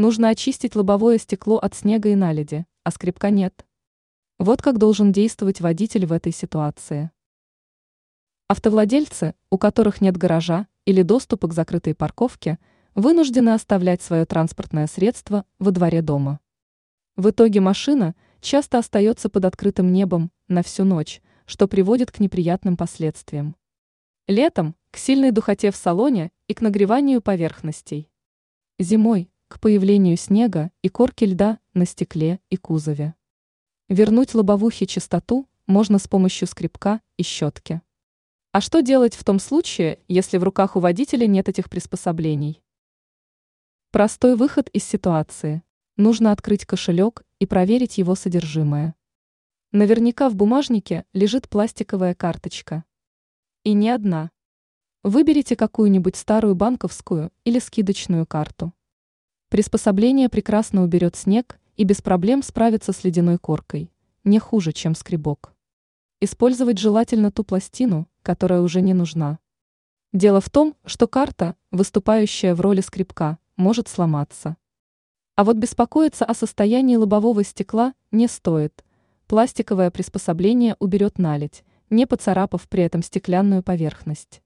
Нужно очистить лобовое стекло от снега и наледи, а скребка нет. Вот как должен действовать водитель в этой ситуации. Автовладельцы, у которых нет гаража или доступа к закрытой парковке, вынуждены оставлять свое транспортное средство во дворе дома. В итоге машина часто остается под открытым небом на всю ночь, что приводит к неприятным последствиям. Летом – к сильной духоте в салоне и к нагреванию поверхностей. Зимой – к появлению снега и корки льда на стекле и кузове. Вернуть лобовухе чистоту можно с помощью скребка и щетки. А что делать в том случае, если в руках у водителя нет этих приспособлений? Простой выход из ситуации. Нужно открыть кошелек и проверить его содержимое. Наверняка в бумажнике лежит пластиковая карточка. И не одна. Выберите какую-нибудь старую банковскую или скидочную карту. Приспособление прекрасно уберет снег и без проблем справится с ледяной коркой, не хуже, чем скребок. Использовать желательно ту пластину, которая уже не нужна. Дело в том, что карта, выступающая в роли скребка, может сломаться. А вот беспокоиться о состоянии лобового стекла не стоит. Пластиковое приспособление уберет наледь, не поцарапав при этом стеклянную поверхность.